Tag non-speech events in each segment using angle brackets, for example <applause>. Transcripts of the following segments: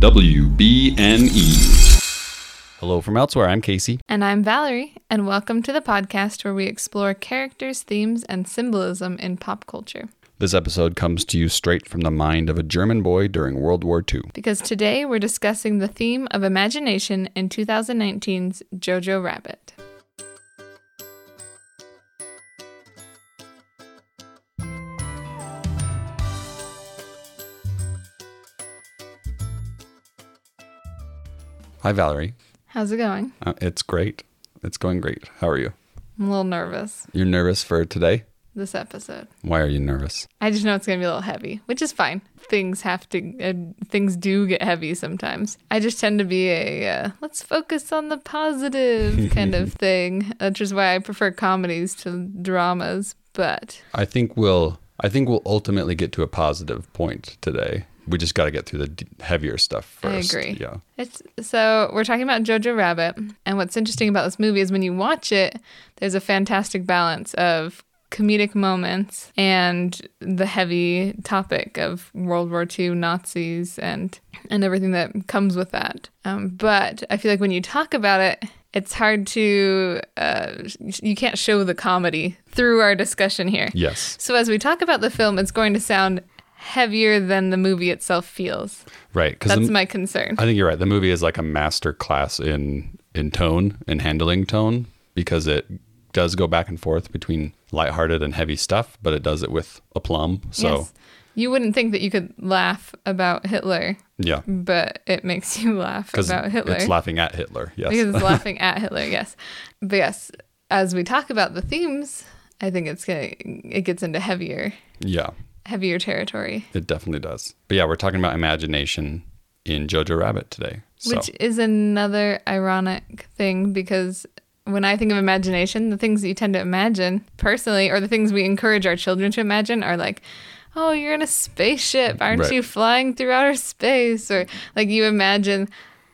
WBNE. Hello from elsewhere. I'm Casey. And I'm Valerie, and welcome to the podcast where we explore characters, themes, and symbolism in pop culture. This episode comes to you straight from the mind of a German boy during World War II. Because today we're discussing the theme of imagination in 2019's Jojo Rabbit. Hi, Valerie. How's it going? Uh, it's great. It's going great. How are you? I'm a little nervous You're nervous for today? this episode. Why are you nervous? I just know it's gonna be a little heavy, which is fine. Things have to, uh, things do get heavy sometimes. I just tend to be a uh, let's focus on the positive <laughs> kind of thing, which is why I prefer comedies to dramas. But I think we'll I think we'll ultimately get to a positive point today. We just got to get through the heavier stuff first. I agree. Yeah. It's so we're talking about Jojo Rabbit, and what's interesting about this movie is when you watch it, there's a fantastic balance of comedic moments and the heavy topic of World War II Nazis and and everything that comes with that. Um, but I feel like when you talk about it, it's hard to uh, you can't show the comedy through our discussion here. Yes. So as we talk about the film, it's going to sound heavier than the movie itself feels. Right. Because That's my concern. I think you're right. The movie is like a master class in in tone and handling tone because it does go back and forth between lighthearted and heavy stuff, but it does it with aplomb. So Yes. You wouldn't think that you could laugh about Hitler, yeah, but it makes <laughs> you laugh about Hitler. it's laughing at Hitler. Yes. because it's <laughs> laughing at Hitler, yes. But yes, as we talk about the themes, I think it's gonna it gets into heavier yeah, heavier territory. it definitely does. But yeah, we're talking about imagination in Jojo Rabbit today. So Which is another ironic thing because when I think of imagination, the things that you tend to imagine personally, or the things we encourage our children to imagine, are like, oh, you're in a spaceship. Aren't Right. you flying through outer space? Or like you imagine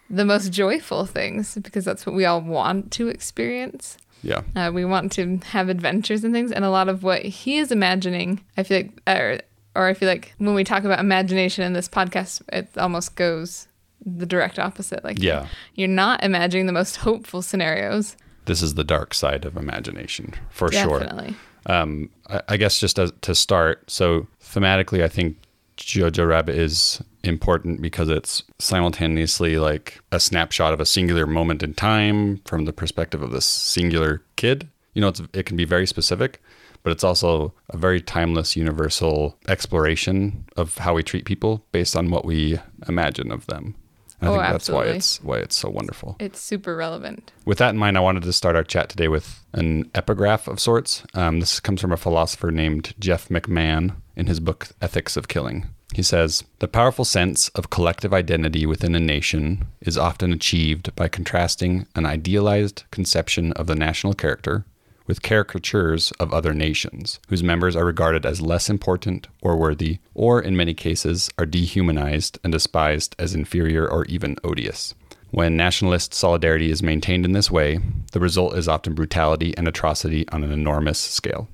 the most joyful things because that's what we all want to experience. Yeah, Uh, we want to have adventures and things, and a lot of what he is imagining, I feel like, or, or I feel like when we talk about imagination in this podcast, it almost goes the direct opposite. Like, yeah. you're not imagining the most hopeful scenarios. This is the dark side of imagination for sure. Definitely. um, I, I guess just as, to start, so thematically, I think Jojo Rabbit is important because it's simultaneously like a snapshot of a singular moment in time from the perspective of this singular kid. You know, it's, it can be very specific, but it's also a very timeless, universal exploration of how we treat people based on what we imagine of them. I Oh, think that's why it's why it's so wonderful. It's super relevant. With that in mind, I wanted to start our chat today with an epigraph of sorts. Um, this comes from a philosopher named Jeff McMahan in his book Ethics of Killing. He says The powerful sense of collective identity within a nation is often achieved by contrasting an idealized conception of the national character with caricatures of other nations, whose members are regarded as less important or worthy, or in many cases are dehumanized and despised as inferior or even odious. When nationalist solidarity is maintained in this way, the result is often brutality and atrocity on an enormous scale.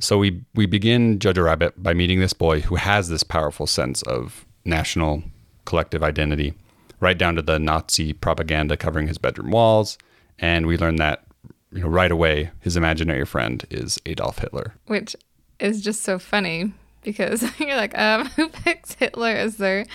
So we, we begin Jojo Rabbit by meeting this boy who has this powerful sense of national collective identity, right down to the Nazi propaganda covering his bedroom walls. And we learn that you know, right away his imaginary friend is Adolf Hitler. which is just so funny because <laughs> you're like, um, <laughs> who picks Hitler as their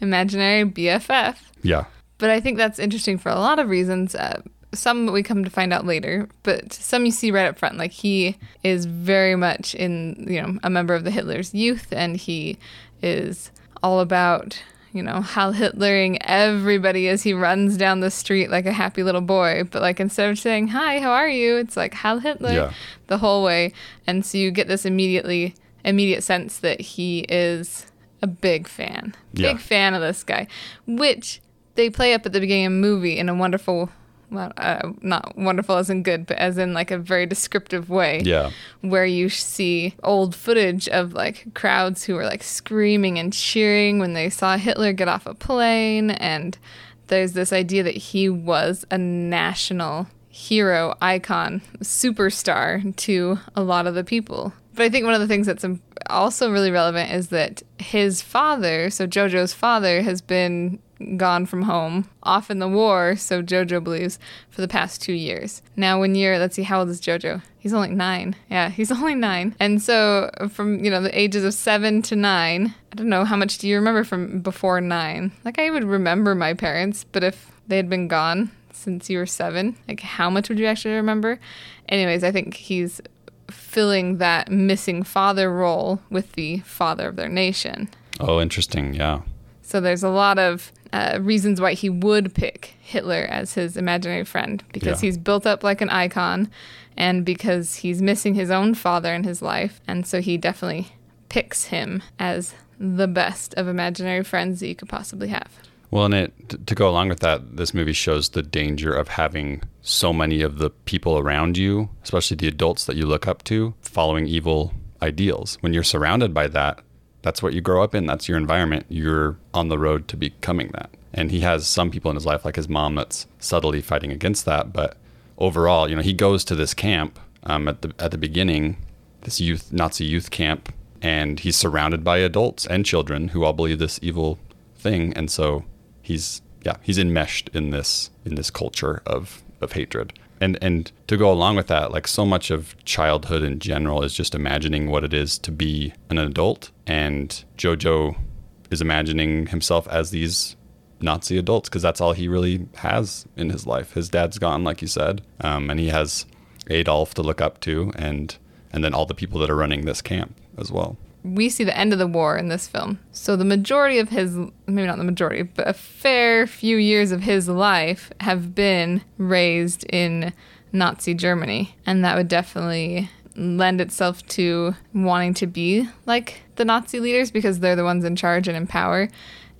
imaginary BFF? Yeah. But I think that's interesting for a lot of reasons. Uh, some we come to find out later, but some you see right up front. Like he is very much in, you know, a member of the Hitler's youth, and he is all about, you know, how Hitlering everybody as he runs down the street like a happy little boy. But like instead of saying hi, how are you? It's like Heil Hitler Yeah. the whole way, and so you get this immediately immediate sense that he is a big fan, Yeah. big fan of this guy, which they play up at the beginning of the movie in a wonderful, well, uh, not wonderful as in good, but as in like a very descriptive way. Yeah. Where you see old footage of like crowds who were like screaming and cheering when they saw Hitler get off a plane. And there's this idea that he was a national hero, icon, superstar to a lot of the people. But I think one of the things that's also really relevant is that his father, so JoJo's father, has been gone from home, off in the war, so Jojo believes, for the past two years. Now, when you're, let's see, how old is Jojo? He's only nine. Yeah, <laughs> he's only nine. And so, from, you know, the ages of seven to nine, I don't know, how much do you remember from before nine? Like, I would remember my parents, but if they had been gone since you were seven, like, how much would you actually remember? Anyways, I think he's filling that missing father role with the father of their nation. Oh, interesting. Yeah. So there's a lot of uh, reasons why he would pick Hitler as his imaginary friend because Yeah. he's built up like an icon and because he's missing his own father in his life. And so he definitely picks him as the best of imaginary friends that you could possibly have. Well, and it to go along with that, this movie shows the danger of having so many of the people around you, especially the adults that you look up to, following evil ideals. When you're surrounded by that, that's what you grow up in. That's your environment. You're on the road to becoming that. And he has some people in his life, like his mom, that's subtly fighting against that. But overall, you know, he goes to this camp um, at the at the beginning, this youth Nazi youth camp, and he's surrounded by adults and children who all believe this evil thing, and so he's yeah he's enmeshed in this in this culture of of hatred. And and to go along with that, like so much of childhood in general is just imagining what it is to be an adult, and Jojo is imagining himself as these Nazi adults because that's all he really has in his life. His dad's gone, like you said, um, and he has Adolf to look up to, and and then all the people that are running this camp as well. We see the end of the war in this film. So the majority of his, maybe not the majority, but a fair few years of his life have been raised in Nazi Germany. And that would definitely lend itself to wanting to be like the Nazi leaders because they're the ones in charge and in power.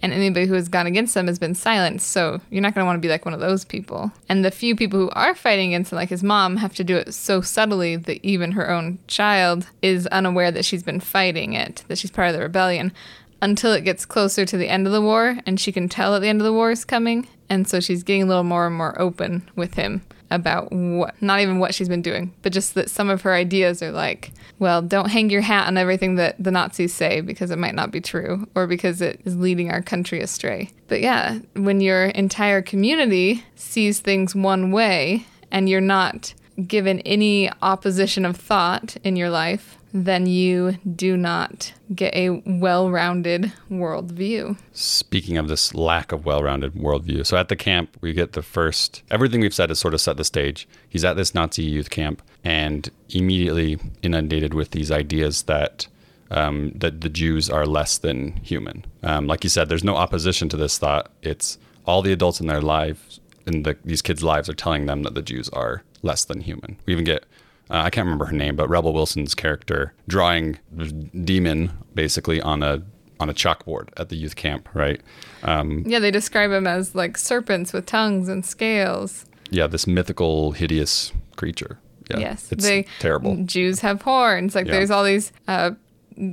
And anybody who has gone against them has been silenced. So you're not going to want to be like one of those people. And the few people who are fighting against him, like his mom, have to do it so subtly that even her own child is unaware that she's been fighting it, that she's part of the rebellion, until it gets closer to the end of the war and she can tell that the end of the war is coming. And so she's getting a little more and more open with him about what, not even what she's been doing, but just that some of her ideas are like, well, don't hang your hat on everything that the Nazis say because it might not be true or because it is leading our country astray. But yeah, when your entire community sees things one way and you're not given any opposition of thought in your life, then you do not get a well rounded worldview. Speaking of this lack of well-rounded worldview, so at the camp we get the first. Everything we've said has sort of set the stage. He's at this Nazi youth camp and immediately inundated with these ideas that um, that the Jews are less than human. Um, like you said, there's no opposition to this thought. It's all the adults in their lives, in the, these kids' lives, are telling them that the Jews are less than human. We even get uh, I can't remember her name, but Rebel Wilson's character drawing the demon basically on a on a chalkboard at the youth camp, right? Um, Yeah, they describe him as like serpents with tongues and scales. yeah, this mythical, hideous creature. Yeah, yes, it's they terrible. Jews have horns. Like Yeah. there's all these uh,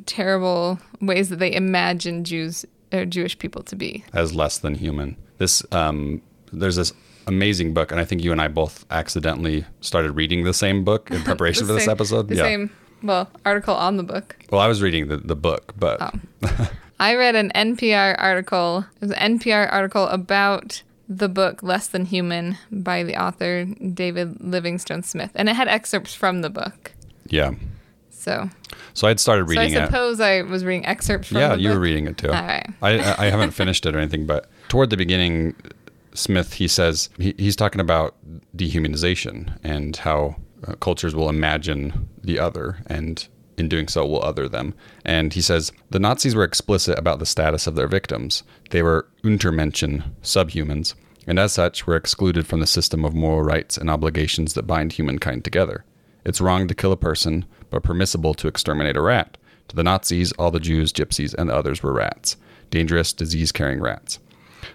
terrible ways that they imagine Jews or Jewish people to be. as less than human. This um, there's this amazing book, and I think you and I both accidentally started reading the same book in <laughs> preparation for this same- episode. The same, well, article on the book. Well, I was reading the, the book, but Oh. <laughs> I read an NPR article. It was an NPR article about the book Less Than Human by the author David Livingstone Smith, and it had excerpts from the book. yeah. So, So I'd started reading so I reading it. suppose I was reading excerpts from Yeah, you were reading it too. All right. I I haven't finished it or anything, but toward the beginning, Smith he says he, he's talking about dehumanization and how uh, cultures will imagine the other and in doing so will other them. And he says the Nazis were explicit about the status of their victims. They were Untermenschen, subhumans, and as such were excluded from the system of moral rights and obligations that bind humankind together. It's wrong to kill a person, but permissible to exterminate a rat. To the Nazis, all the Jews, gypsies, and others were rats, dangerous, disease-carrying rats.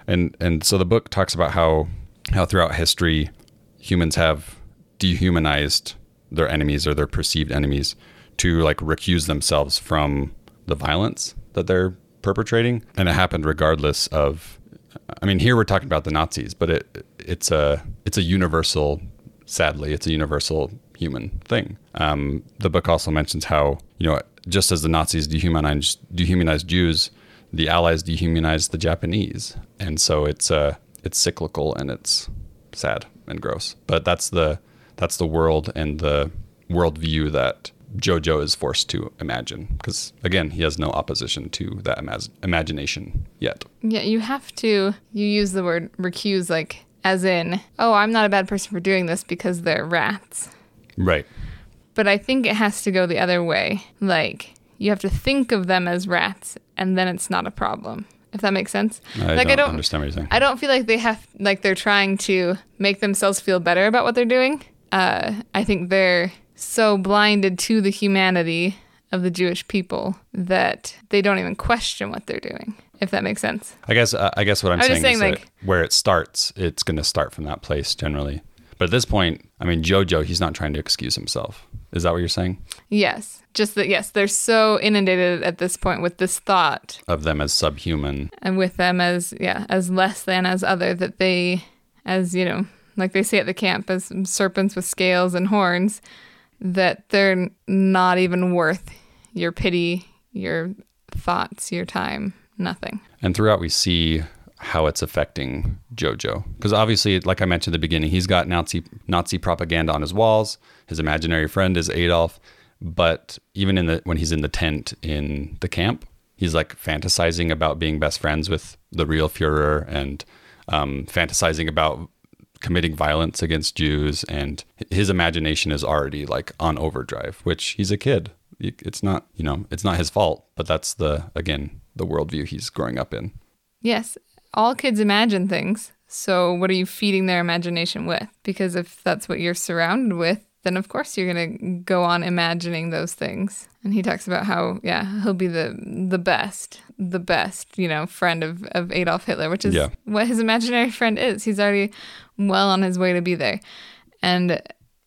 And and so the book talks about how how throughout history humans have dehumanized their enemies or their perceived enemies to like recuse themselves from the violence that they're perpetrating, and it happened regardless of. I mean, here we're talking about the Nazis, but it it's a it's a universal. Sadly, it's a universal human thing. Um, the book also mentions how you know just as the Nazis dehumanized dehumanized Jews, the Allies dehumanized the Japanese, and so it's uh it's cyclical and it's sad and gross. But that's the that's the world and the worldview that Jojo is forced to imagine because again he has no opposition to that imag- imagination yet. Yeah, you have to. You use the word recuse like as in, oh, I'm not a bad person for doing this because they're rats. Right. But I think it has to go the other way. Like you have to think of them as rats, and then it's not a problem. If that makes sense. I like don't understand what you're saying. I don't feel like they have like they're trying to make themselves feel better about what they're doing. Uh, I think they're so blinded to the humanity of the Jewish people that they don't even question what they're doing. If that makes sense. I guess uh, I guess what I'm I was saying, is saying, that like- where it starts, it's going to start from that place generally. But at this point, I mean, Jojo, he's not trying to excuse himself. Is that what you're saying? Yes. Just that yes, they're so inundated at this point with this thought Of them as subhuman. and with them as yeah, as less than as other that they as, you know, like they say at the camp as serpents with scales and horns that they're not even worth your pity, your thoughts, your time, nothing. And throughout, we see how it's affecting Jojo. Because obviously, like I mentioned at the beginning, he's got Nazi Nazi propaganda on his walls. His imaginary friend is Adolf. But even in the when he's in the tent in the camp, he's like fantasizing about being best friends with the real Führer and um, fantasizing about committing violence against Jews. And his imagination is already like on overdrive, which he's a kid. It's not, you know, it's not his fault. But that's the again the worldview he's growing up in. Yes, all kids imagine things. So what are you feeding their imagination with? Because if that's what you're surrounded with, then of course you're going to go on imagining those things. And he talks about how, yeah, he'll be the the best, the best, you know, friend of, of Adolf Hitler, which is Yeah. what his imaginary friend is. He's already well on his way to be there. And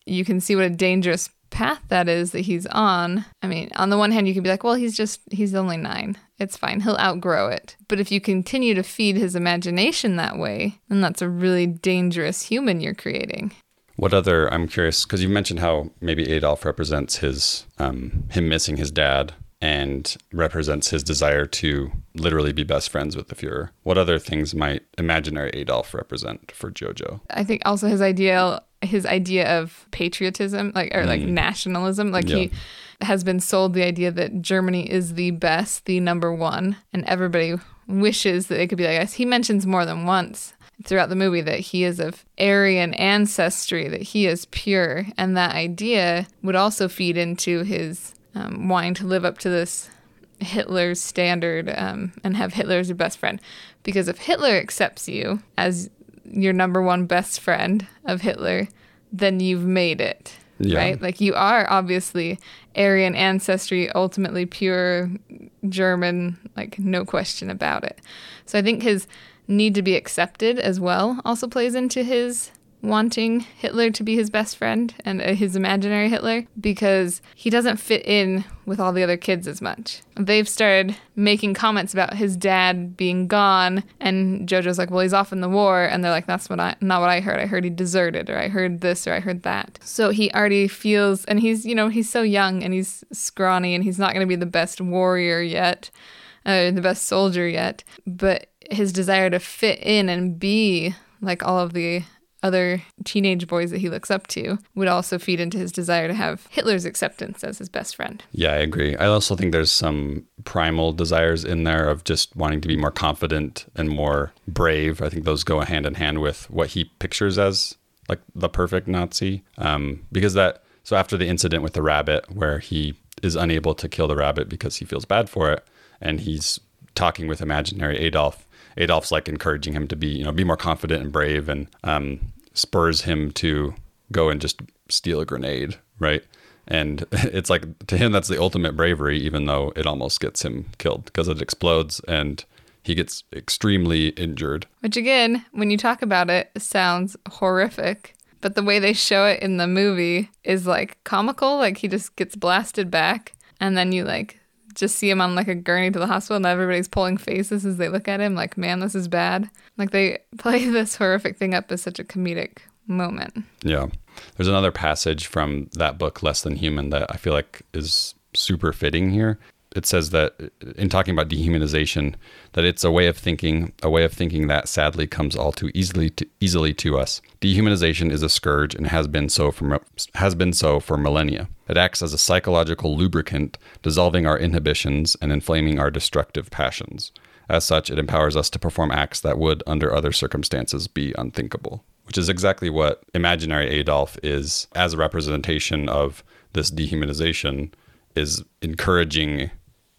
you can see what a dangerous path that is that he's on. I mean, on the one hand, you could be like, well, he's just, he's only nine. It's fine. He'll outgrow it. But if you continue to feed his imagination that way, then that's a really dangerous human you're creating. What other? I'm curious because you mentioned how maybe Adolf represents his um, him missing his dad and represents his desire to literally be best friends with the Führer. What other things might imaginary Adolf represent for Jojo? I think also his ideal, his idea of patriotism, like or like nationalism, like he has been sold the idea that Germany is the best, the number one, and everybody wishes that they could be like us. He mentions more than once throughout the movie that he is of Aryan ancestry, that he is pure, and that idea would also feed into his um, wanting to live up to this Hitler's standard um, and have Hitler as your best friend. Because if Hitler accepts you as your number one best friend of Hitler, then you've made it. Yeah. Right? Like you are obviously Aryan ancestry, ultimately pure German, like no question about it. So I think his need to be accepted as well also plays into his wanting Hitler to be his best friend and uh, his imaginary Hitler because he doesn't fit in with all the other kids as much. They've started making comments about his dad being gone and Jojo's like, "Well, he's off in the war." And they're like, "That's what I not what I heard. I heard he deserted or I heard this or I heard that." So he already feels and he's, you know, he's so young and he's scrawny and he's not going to be the best warrior yet. Uh, the best soldier yet, but his desire to fit in and be like all of the other teenage boys that he looks up to would also feed into his desire to have Hitler's acceptance as his best friend. Yeah, I agree. I also think there's some primal desires in there of just wanting to be more confident and more brave. I think those go hand in hand with what he pictures as like the perfect Nazi. Um, because that, so after the incident with the rabbit, where he is unable to kill the rabbit because he feels bad for it, and he's talking with imaginary Adolf. Adolf's like encouraging him to be, you know, be more confident and brave, and um, spurs him to go and just steal a grenade, right? And <laughs> it's like to him that's the ultimate bravery, even though it almost gets him killed because it explodes and he gets extremely injured. Which, again, when you talk about it, sounds horrific. But the way they show it in the movie is like comical. Like he just gets blasted back, and then you like just see him on like a gurney to the hospital, and everybody's pulling faces as they look at him, like, man, this is bad. Like they <laughs> play this horrific thing up as such a comedic moment. Yeah. There's another passage from that book, Less Than Human, that I feel like is super fitting here. it says that in talking about dehumanization, that it's a way of thinking, a way of thinking that sadly comes all too easily to, easily to us. Dehumanization is a scourge and has been so for has been so for millennia. It acts as a psychological lubricant, dissolving our inhibitions and inflaming our destructive passions. As such, it empowers us to perform acts that would, under other circumstances, be unthinkable. Which is exactly what imaginary Adolf is as a representation of this dehumanization, is encouraging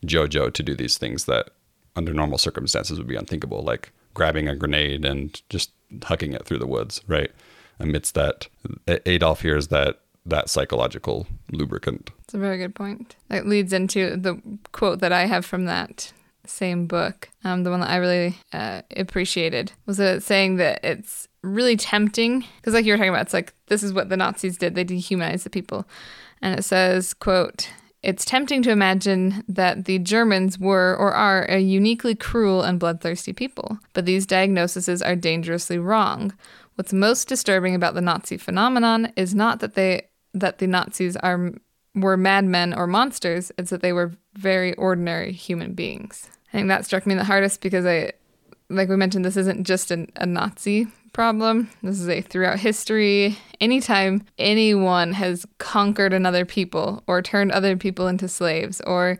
Jojo to do these things that under normal circumstances would be unthinkable, like grabbing a grenade and just hucking it through the woods, right? Amidst that, Adolf here is that that psychological lubricant. It's a very good point. That leads into the quote that I have from that same book. Um, the one that I really uh, appreciated was it saying that it's really tempting because, like you were talking about, it's like this is what the Nazis did. They dehumanized the people, and it says, "quote." It's tempting to imagine that the Germans were or are a uniquely cruel and bloodthirsty people, but these diagnoses are dangerously wrong. What's most disturbing about the Nazi phenomenon is not that they that the Nazis are were madmen or monsters, it's that they were very ordinary human beings. I think that struck me the hardest because I like we mentioned this isn't just an, a Nazi problem. This is a throughout history. Anytime anyone has conquered another people or turned other people into slaves or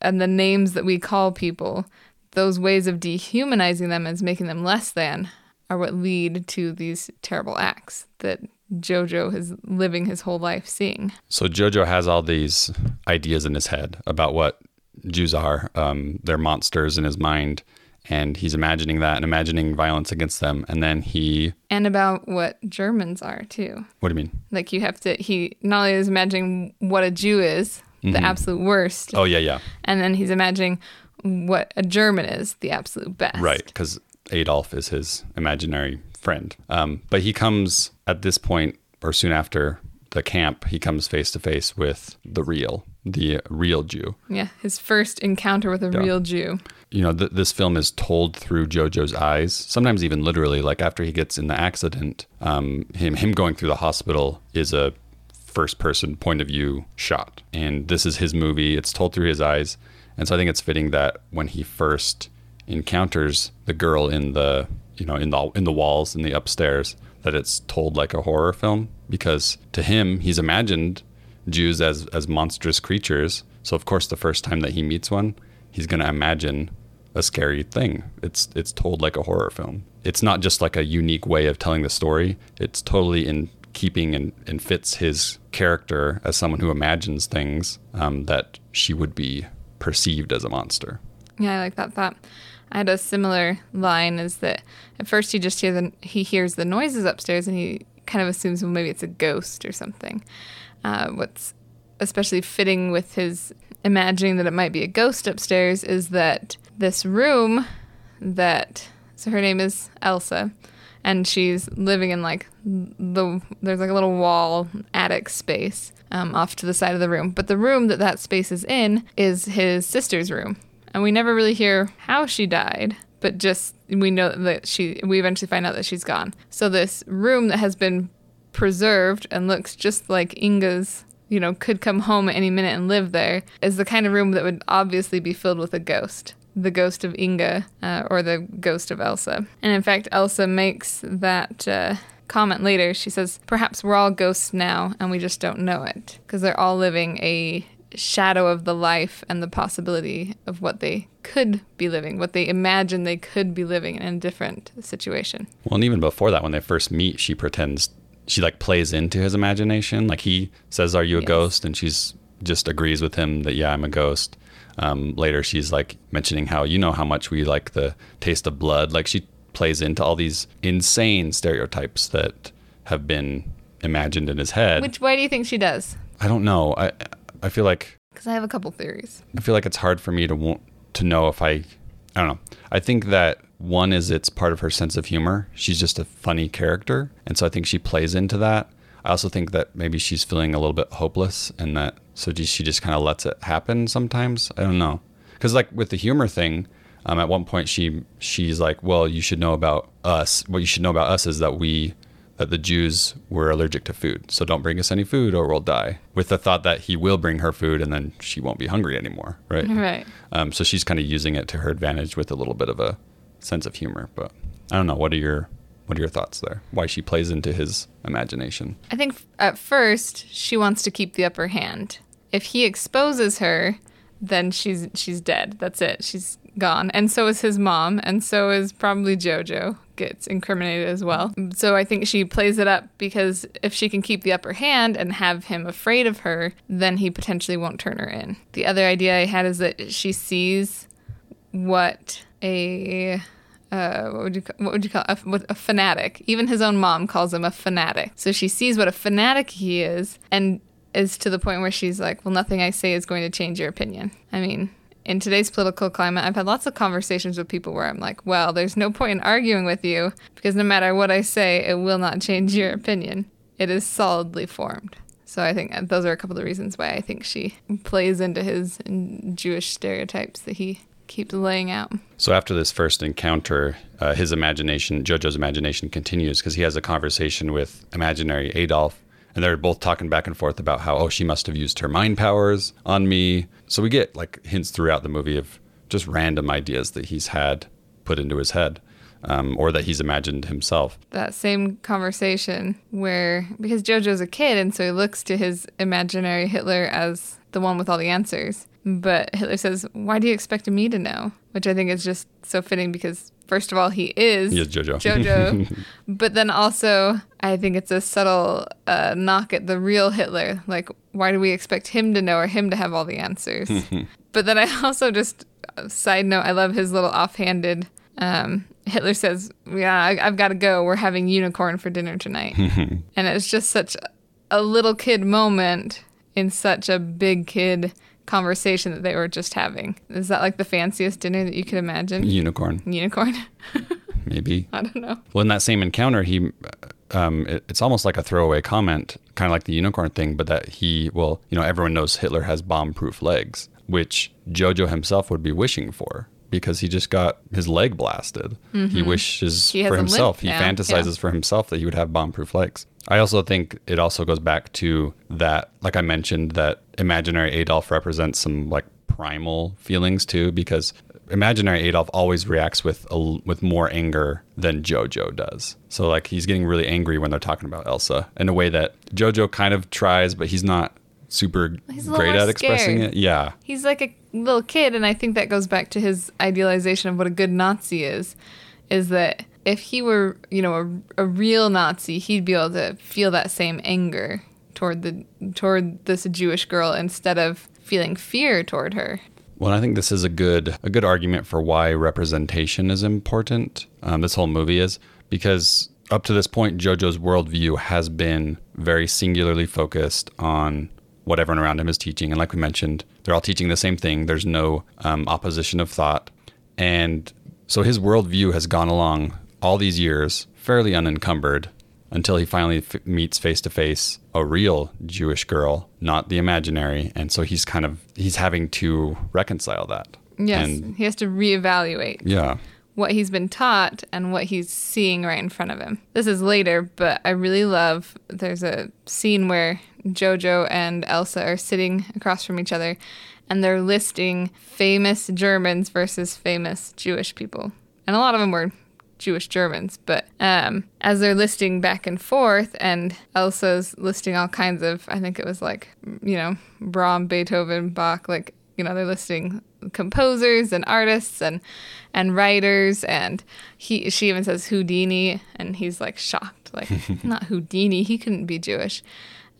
and the names that we call people, those ways of dehumanizing them as making them less than are what lead to these terrible acts that Jojo is living his whole life seeing. So Jojo has all these ideas in his head about what Jews are. Um, they're monsters in his mind and he's imagining that and imagining violence against them and then he and about what germans are too what do you mean like you have to he not only is imagining what a jew is mm-hmm. the absolute worst oh yeah yeah and then he's imagining what a german is the absolute best right because adolf is his imaginary friend um, but he comes at this point or soon after the camp he comes face to face with the real the real jew yeah his first encounter with a yeah. real jew you know, th- this film is told through Jojo's eyes, sometimes even literally. Like after he gets in the accident, um, him him going through the hospital is a first person point of view shot, and this is his movie. It's told through his eyes, and so I think it's fitting that when he first encounters the girl in the you know in the in the walls in the upstairs, that it's told like a horror film because to him he's imagined Jews as as monstrous creatures. So of course the first time that he meets one he's going to imagine a scary thing. It's it's told like a horror film. It's not just like a unique way of telling the story. It's totally in keeping and, and fits his character as someone who imagines things um, that she would be perceived as a monster. Yeah, I like that thought. I had a similar line is that at first he just hears the, he hears the noises upstairs and he kind of assumes well maybe it's a ghost or something. Uh, what's especially fitting with his imagining that it might be a ghost upstairs is that this room that so her name is Elsa and she's living in like the there's like a little wall attic space um, off to the side of the room but the room that that space is in is his sister's room and we never really hear how she died but just we know that she we eventually find out that she's gone so this room that has been preserved and looks just like Inga's you know, could come home at any minute and live there, is the kind of room that would obviously be filled with a ghost. The ghost of Inga uh, or the ghost of Elsa. And in fact, Elsa makes that uh, comment later. She says, Perhaps we're all ghosts now and we just don't know it. Because they're all living a shadow of the life and the possibility of what they could be living, what they imagine they could be living in a different situation. Well, and even before that, when they first meet, she pretends she like plays into his imagination. Like he says, "Are you a yes. ghost?" and she's just agrees with him that yeah, I'm a ghost. Um, later, she's like mentioning how you know how much we like the taste of blood. Like she plays into all these insane stereotypes that have been imagined in his head. Which why do you think she does? I don't know. I I feel like because I have a couple theories. I feel like it's hard for me to want to know if I I don't know. I think that one is it's part of her sense of humor. She's just a funny character. And so I think she plays into that. I also think that maybe she's feeling a little bit hopeless and that so she just kind of lets it happen sometimes. I don't know. Cuz like with the humor thing, um, at one point she she's like, "Well, you should know about us. What you should know about us is that we that the Jews were allergic to food. So don't bring us any food or we'll die. With the thought that he will bring her food and then she won't be hungry anymore. Right. <laughs> Right. Um, so she's kind of using it to her advantage with a little bit of a sense of humor. But I don't know. What are your what are your thoughts there? Why she plays into his imagination? I think f- at first she wants to keep the upper hand. If he exposes her, then she's she's dead. That's it. She's gone. And so is his mom, and so is probably Jojo gets incriminated as well. So I think she plays it up because if she can keep the upper hand and have him afraid of her, then he potentially won't turn her in. The other idea I had is that she sees what a uh, what would you what would you call a, a fanatic? Even his own mom calls him a fanatic. So she sees what a fanatic he is, and is to the point where she's like, "Well, nothing I say is going to change your opinion." I mean, in today's political climate, I've had lots of conversations with people where I'm like, "Well, there's no point in arguing with you because no matter what I say, it will not change your opinion. It is solidly formed." So I think those are a couple of the reasons why I think she plays into his Jewish stereotypes that he keeps laying out. So after this first encounter, uh, his imagination, Jojo's imagination continues because he has a conversation with imaginary Adolf. And they're both talking back and forth about how, oh, she must have used her mind powers on me. So we get like hints throughout the movie of just random ideas that he's had put into his head um, or that he's imagined himself. that same conversation where because Jojo's a kid and so he looks to his imaginary Hitler as the one with all the answers. But Hitler says, "Why do you expect me to know?" Which I think is just so fitting because first of all, he is Jojo. Jojo, <laughs> but then also I think it's a subtle uh, knock at the real Hitler. Like, why do we expect him to know or him to have all the answers? <laughs> but then I also just side note, I love his little offhanded. Um, Hitler says, "Yeah, I, I've got to go. We're having unicorn for dinner tonight," <laughs> and it's just such a little kid moment in such a big kid conversation that they were just having. Is that like the fanciest dinner that you could imagine? Unicorn, Unicorn? <laughs> maybe. <laughs> I don't know. Well, in that same encounter, he, um, it, it's almost like a throwaway comment, kind of like the unicorn thing, but that he, well, you know, everyone knows Hitler has bomb-proof legs, which Jojo himself would be wishing for because he just got his leg blasted. He wishes Mm-hmm. He for himself. He fantasizes yeah. for himself that he would have bomb-proof legs. I also think it also goes back to that, like I mentioned, that imaginary Adolf represents some like primal feelings too, because imaginary Adolf always reacts with a, with more anger than Jojo does. So like he's getting really angry when they're talking about Elsa in a way that Jojo kind of tries, but he's not super He's great at expressing scared. it. Yeah, He's like a little kid, and I think that goes back to his idealization of what a good Nazi is. Is that if he were, you know, a, a real Nazi, he'd be able to feel that same anger toward the toward this Jewish girl instead of feeling fear toward her. Well, I think this is a good a good argument for why representation is important. Um, this whole movie is because up to this point, JoJo's worldview has been very singularly focused on what everyone around him is teaching, and like we mentioned, they're all teaching the same thing. There's no um, opposition of thought, and so his worldview has gone along all these years fairly unencumbered until he finally f- meets face to face a real Jewish girl, not the imaginary, and so he's kind of he's having to reconcile that. Yes, And he has to reevaluate yeah. what he's been taught and what he's seeing right in front of him. This is later, but I really love there's a scene where Jojo and Elsa are sitting across from each other and they're listing famous Germans versus famous Jewish people. And a lot of them were Jewish Germans, but um, as they're listing back and forth, and Elsa's listing all kinds of, I think it was like, you know, Brahms, Beethoven, Bach, like, you know, they're listing composers and artists and and writers, and he she even says Houdini, and he's like shocked, like <laughs> not Houdini, he couldn't be Jewish.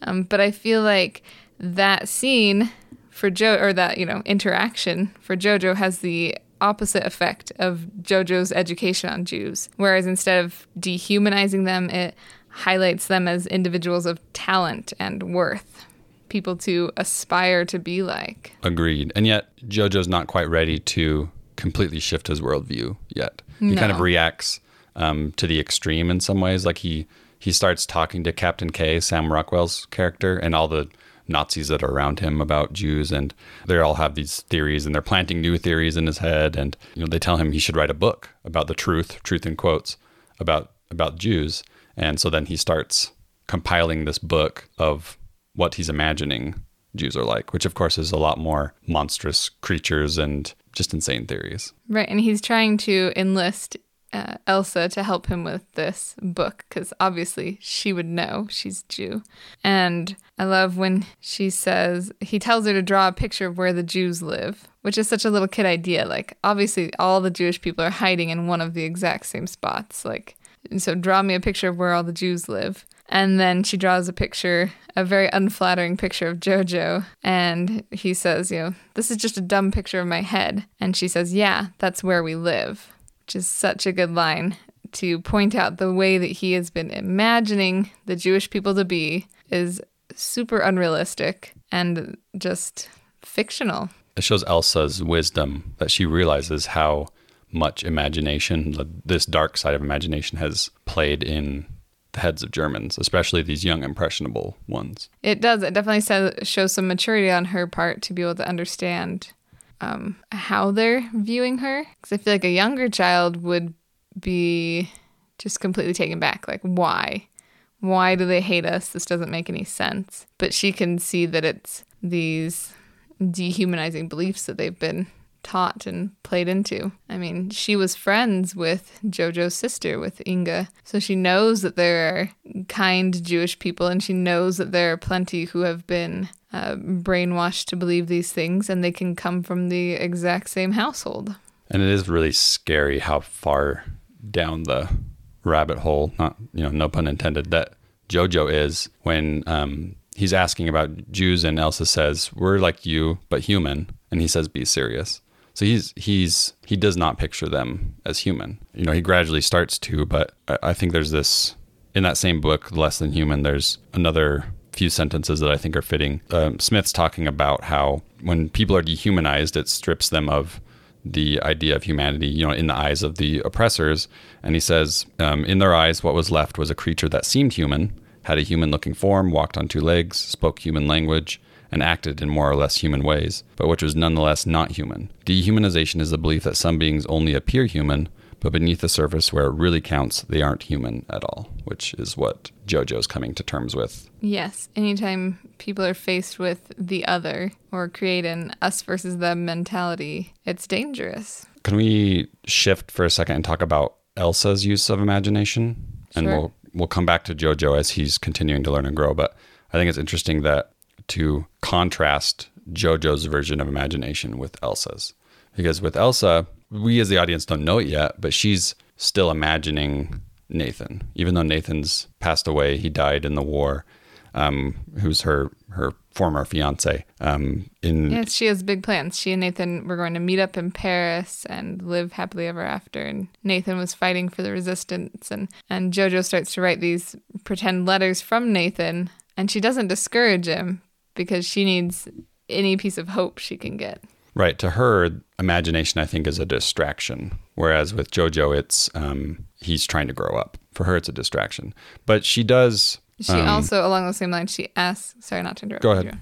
Um, but I feel like that scene for Joe or that you know interaction for JoJo has the opposite effect of JoJo's education on Jews. Whereas instead of dehumanizing them, it highlights them as individuals of talent and worth, people to aspire to be like. Agreed. And yet, JoJo's not quite ready to completely shift his worldview yet. He kind of reacts um, to the extreme in some ways. Like he he starts talking to Captain K, Sam Rockwell's character, and all the Nazis that are around him about Jews, and they all have these theories, and they're planting new theories in his head. And you know, they tell him he should write a book about the truth, truth in quotes, about about Jews. And so then he starts compiling this book of what he's imagining Jews are like, which of course is a lot more monstrous creatures and just insane theories. Right. And he's trying to enlist uh, Elsa to help him with this book because obviously she would know she's Jew. And I love when she says, he tells her to draw a picture of where the Jews live, which is such a little kid idea. Like, obviously, all the Jewish people are hiding in one of the exact same spots. Like, so draw me a picture of where all the Jews live. And then she draws a picture, a very unflattering picture of Jojo. And he says, you know, this is just a dumb picture of my head. And she says, yeah, that's where we live which is such a good line to point out the way that he has been imagining the Jewish people to be is super unrealistic and just fictional. It shows Elsa's wisdom that she realizes how much imagination, this dark side of imagination, has played in the heads of Germans, especially these young, impressionable ones. It does. It definitely says, shows some maturity on her part to be able to understand um, how they're viewing her. Because I feel like a younger child would be just completely taken back. Like, why? Why do they hate us? This doesn't make any sense. But she can see that it's these dehumanizing beliefs that they've been taught and played into. I mean, she was friends with Jojo's sister, with Inga. So she knows that there are kind Jewish people and she knows that there are plenty who have been uh, brainwashed to believe these things and they can come from the exact same household. And it is really scary how far down the rabbit hole, not, you know, no pun intended, that Jojo is when um, he's asking about Jews and Elsa says, We're like you, but human. And he says, Be serious. So he's he's he does not picture them as human. You know, he gradually starts to, but I, I think there's this in that same book, Less Than Human. There's another few sentences that I think are fitting. Um, Smith's talking about how when people are dehumanized, it strips them of the idea of humanity, you know, in the eyes of the oppressors. And he says, um, in their eyes, what was left was a creature that seemed human, had a human looking form, walked on two legs, spoke human language, and acted in more or less human ways, but which was nonetheless not human. Dehumanization is the belief that some beings only appear human, but beneath the surface where it really counts, they aren't human at all, which is what JoJo's coming to terms with. Yes. Anytime people are faced with the other or create an us versus them mentality, it's dangerous. Can we shift for a second and talk about Elsa's use of imagination? And we'll we'll come back to JoJo as he's continuing to learn and grow. But I think it's interesting that to contrast JoJo's version of imagination with Elsa's. Because with Elsa, we as the audience don't know it yet, but she's still imagining Nathan, even though Nathan's passed away. He died in the war. Um, who's her her former fiance? Um, in yes, she has big plans. She and Nathan were going to meet up in Paris and live happily ever after. And Nathan was fighting for the resistance, and and JoJo starts to write these pretend letters from Nathan, and she doesn't discourage him because she needs any piece of hope she can get. Right. To her, imagination, I think, is a distraction. Whereas with JoJo, it's um, he's trying to grow up. For her, it's a distraction. But she does. She um, also, along the same line, she asks. Sorry, not to interrupt. Go ahead.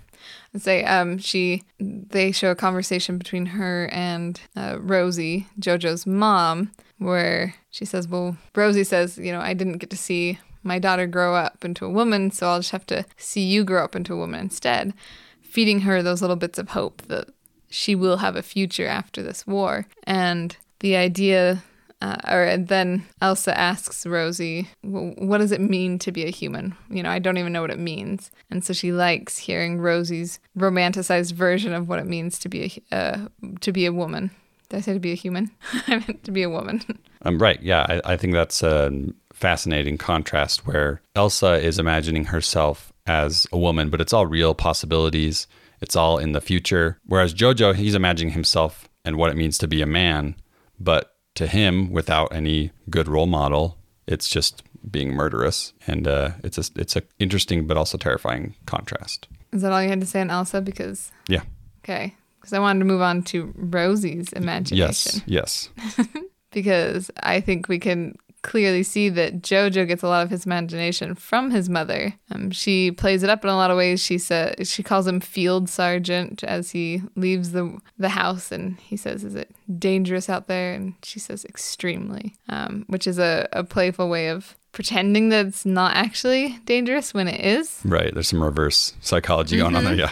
And say, um, she they show a conversation between her and uh, Rosie, JoJo's mom, where she says, "Well, Rosie says, you know, I didn't get to see my daughter grow up into a woman, so I'll just have to see you grow up into a woman instead." Feeding her those little bits of hope that she will have a future after this war. And the idea, uh, or then Elsa asks Rosie, what does it mean to be a human? You know, I don't even know what it means. And so she likes hearing Rosie's romanticized version of what it means to be a, uh, to be a woman. Did I say to be a human? <laughs> I meant to be a woman. Um, right. Yeah. I, I think that's a fascinating contrast where Elsa is imagining herself as a woman, but it's all real possibilities it's all in the future. Whereas Jojo, he's imagining himself and what it means to be a man. But to him, without any good role model, it's just being murderous. And uh, it's a, it's a interesting but also terrifying contrast. Is that all you had to say on Elsa? Because yeah, okay, because I wanted to move on to Rosie's imagination. Yes, yes. <laughs> because I think we can clearly see that Jojo gets a lot of his imagination from his mother. Um, she plays it up in a lot of ways. She says she calls him field sergeant as he leaves the the house, and he says, "Is it dangerous out there?" And she says, "Extremely," um, which is a, a playful way of pretending that it's not actually dangerous when it is. Right. There's some reverse psychology going on there. Yeah.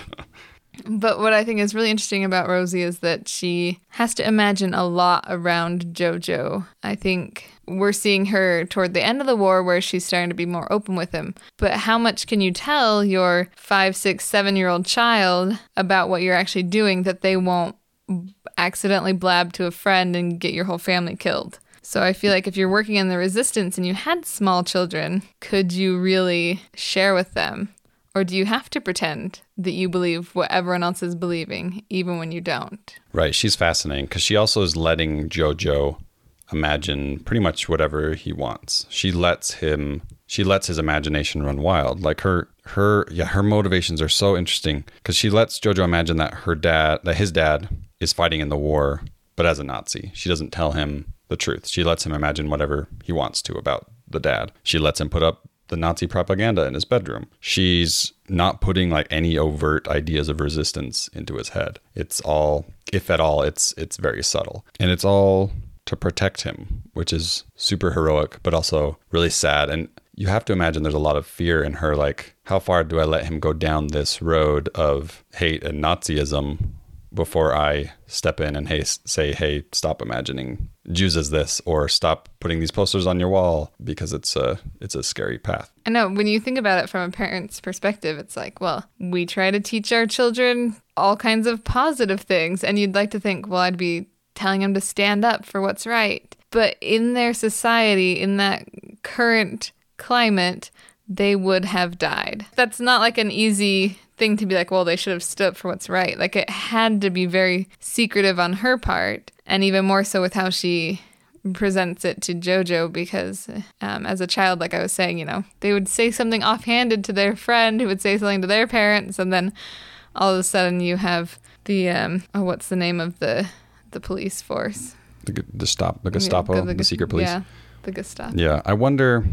But what I think is really interesting about Rosie is that she has to imagine a lot around JoJo. I think we're seeing her toward the end of the war where she's starting to be more open with him. But how much can you tell your five, six, seven year old child about what you're actually doing that they won't accidentally blab to a friend and get your whole family killed? So I feel like if you're working in the resistance and you had small children, could you really share with them? Or do you have to pretend that you believe what everyone else is believing, even when you don't? Right. She's fascinating because she also is letting JoJo imagine pretty much whatever he wants. She lets him she lets his imagination run wild. Like her her yeah, her motivations are so interesting because she lets JoJo imagine that her dad that his dad is fighting in the war, but as a Nazi. She doesn't tell him the truth. She lets him imagine whatever he wants to about the dad. She lets him put up the Nazi propaganda in his bedroom. She's not putting like any overt ideas of resistance into his head. It's all, if at all, it's it's very subtle. And it's all to protect him, which is super heroic, but also really sad. And you have to imagine there's a lot of fear in her like, how far do I let him go down this road of hate and Nazism before I step in and hey, say, hey, stop imagining Jews as this, or stop putting these posters on your wall because it's a it's a scary path. I know when you think about it from a parent's perspective, it's like, well, we try to teach our children all kinds of positive things, and you'd like to think, well, I'd be telling them to stand up for what's right, but in their society, in that current climate, they would have died. That's not like an easy thing to be like, well, they should have stood up for what's right. Like it had to be very secretive on her part, and even more so with how she presents it to Jojo because um, as a child, like I was saying, you know, they would say something offhanded to their friend who would say something to their parents, and then all of a sudden you have the um, oh, what's the name of the the police force? The, the stop the Gestapo, Yeah, the, secret police. Yeah, the Gestapo. Yeah, I wonder.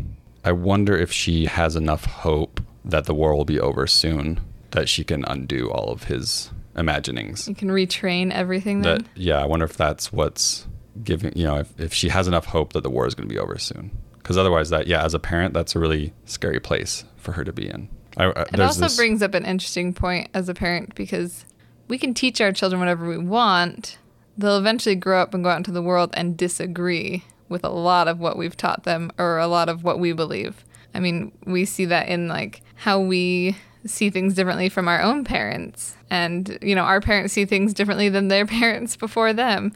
I wonder if she has enough hope that the war will be over soon that she can undo all of his imaginings. You can retrain everything then. That yeah, I wonder if that's what's giving. You know, if if she has enough hope that the war is going to be over soon. Because otherwise, that yeah, as a parent, that's a really scary place for her to be in. I, I, It also this- brings up an interesting point as a parent because we can teach our children whatever we want. They'll eventually grow up and go out into the world and disagree with a lot of what we've taught them or a lot of what we believe. I mean, we see that in like how we see things differently from our own parents. And, you know, our parents see things differently than their <laughs> parents before them.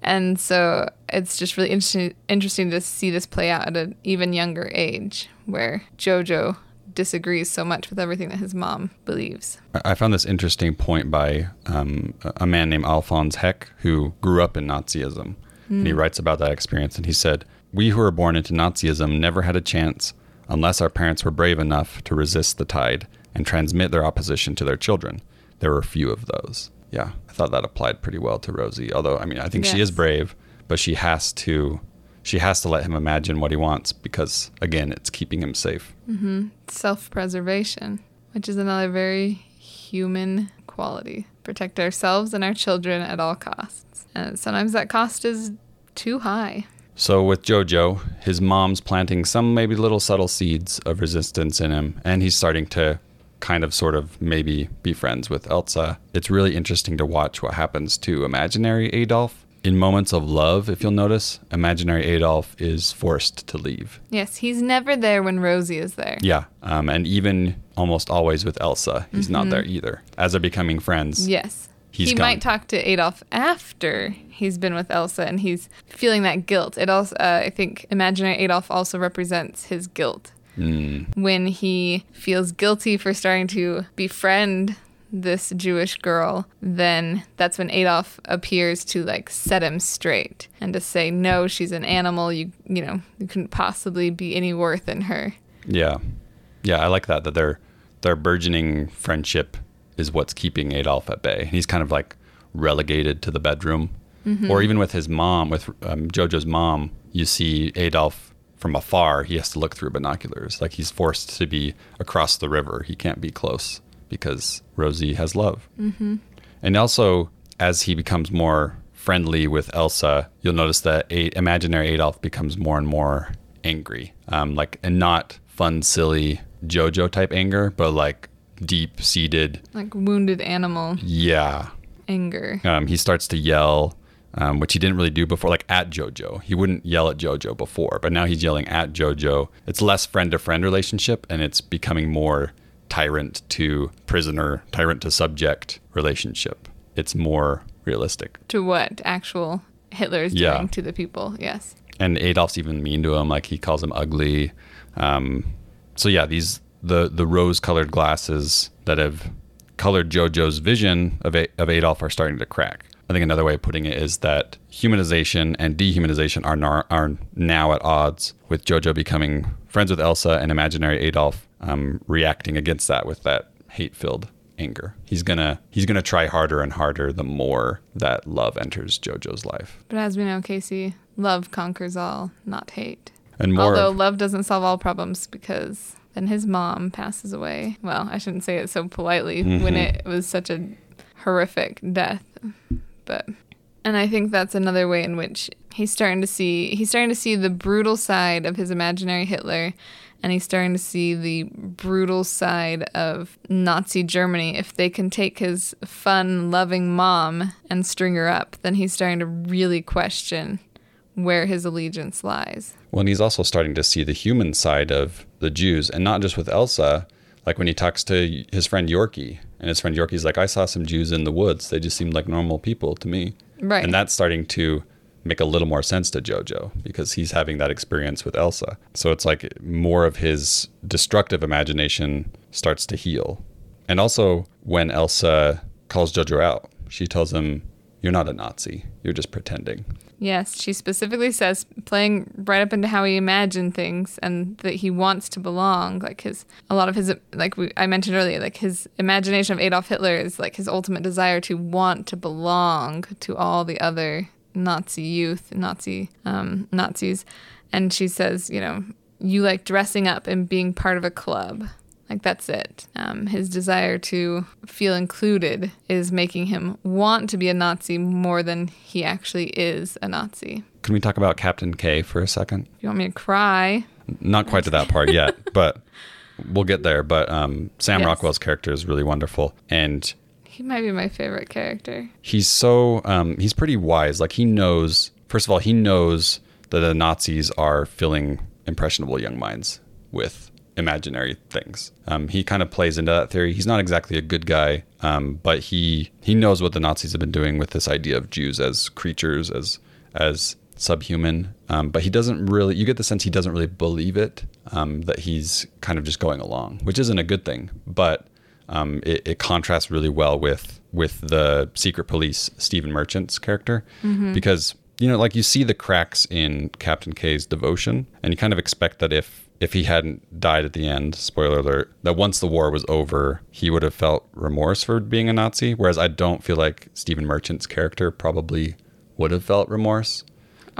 And so it's just really interesting interesting to see this play out at an even younger age where Jojo disagrees so much with everything that his mom believes. I found this interesting point by um, a man named Alfons Heck, who grew up in Nazism. And he writes about that experience. And he said, We who were born into Nazism never had a chance unless our parents were brave enough to resist the tide and transmit their opposition to their children. There were few of those. Yeah, I thought that applied pretty well to Rosie. Although, I mean, I think she is brave, but she has to. She has to let him imagine what he wants because, again, it's keeping him safe. Mm-hmm. Self preservation, which is another very human quality. Protect ourselves and our children at all costs. And sometimes that cost is too high. So with Jojo, his mom's planting some maybe little subtle seeds of resistance in him, and he's starting to kind of sort of maybe be friends with Elsa. It's really interesting to watch what happens to imaginary Adolf. In moments of love, if you'll notice, imaginary Adolf is forced to leave. Yes, he's never there when Rosie is there. Yeah, um, and even almost always with Elsa, he's not there either. As they're becoming friends, Yes. He gone. might talk to Adolf after he's been with Elsa and he's feeling that guilt. It also, uh, I think, imaginary Adolf also represents his guilt. When he feels guilty for starting to befriend this Jewish girl, then that's when Adolf appears to like set him straight and to say, no, she's an animal. You, you know, you couldn't possibly be any worth in her. Yeah, yeah, I like that. That their their burgeoning friendship is what's keeping Adolf at bay. He's kind of like relegated to the bedroom, or even with his mom, with um, Jojo's mom. You see Adolf from afar, he has to look through binoculars. Like he's forced to be across the river. He can't be close because Rosie has love. Mm-hmm. And also, as he becomes more friendly with Elsa, you'll notice that a- imaginary Adolf becomes more and more angry, um, like and not fun, silly JoJo type anger, but like deep seated. Like wounded animal Yeah, anger. um, he starts to yell, um, which he didn't really do before, like at JoJo. He wouldn't yell at JoJo before, but now he's yelling at JoJo. It's less friend to friend relationship, and it's becoming more tyrant to prisoner, tyrant to subject relationship. It's more realistic. To what actual Hitler is Yeah. doing to the people. Yes. and Adolf's even mean to him, like he calls him ugly. Um, so yeah, these the the rose colored glasses that have colored JoJo's vision of A- of Adolf are starting to crack. I think another way of putting it is that humanization and dehumanization are nar- are now at odds with JoJo becoming friends with Elsa and imaginary Adolf um, reacting against that with that hate filled anger. He's gonna he's gonna try harder and harder the more that love enters JoJo's life. But as we know, Casey, love conquers all, not hate. And more Although of- love doesn't solve all problems because then his mom passes away. Well, I shouldn't say it so politely when it was such a horrific death. But and I think that's another way in which he's starting to see he's starting to see the brutal side of his imaginary Hitler and he's starting to see the brutal side of Nazi Germany. If they can take his fun, loving mom and string her up, then he's starting to really question where his allegiance lies. Well, and he's also starting to see the human side of the Jews, and not just with Elsa. Like when he talks to his friend Yorkie, and his friend Yorkie's like, "I saw some Jews in the woods. They just seemed like normal people to me." Right. And that's starting to make a little more sense to Jojo because he's having that experience with Elsa. So it's like more of his destructive imagination starts to heal. And also when Elsa calls Jojo out, she tells him, "You're not a Nazi. You're just pretending." Yes, she specifically says, playing right up into how he imagined things and that he wants to belong. Like his, a lot of his, like we, I mentioned earlier, like his imagination of Adolf Hitler is like his ultimate desire to want to belong to all the other Nazi youth, Nazi um, Nazis. And she says, you know, you like dressing up and being part of a club. Like that's it. Um, his desire to feel included is making him want to be a Nazi more than he actually is a Nazi. Can we talk about Captain K for a second? You want me to cry? Not quite to that <laughs> part yet, but we'll get there. But um, Sam Yes. Rockwell's character is really wonderful, and He might be my favorite character. he's so um, he's pretty wise. Like he knows. First of all, he knows that the Nazis are filling impressionable young minds with imaginary things. Um, he kind of plays into that theory. He's not exactly a good guy, um, but he he knows what the Nazis have been doing with this idea of Jews as creatures, as as subhuman. Um, but he doesn't really. You get the sense he doesn't really believe it. Um, that he's kind of just going along, which isn't a good thing. But um, it, it contrasts really well with with the secret police Stephen Merchant's character because you know like you see the cracks in Captain K's devotion and you kind of expect that if if he hadn't died at the end spoiler alert that once the war was over he would have felt remorse for being a Nazi whereas I don't feel like Stephen Merchant's character probably would have felt remorse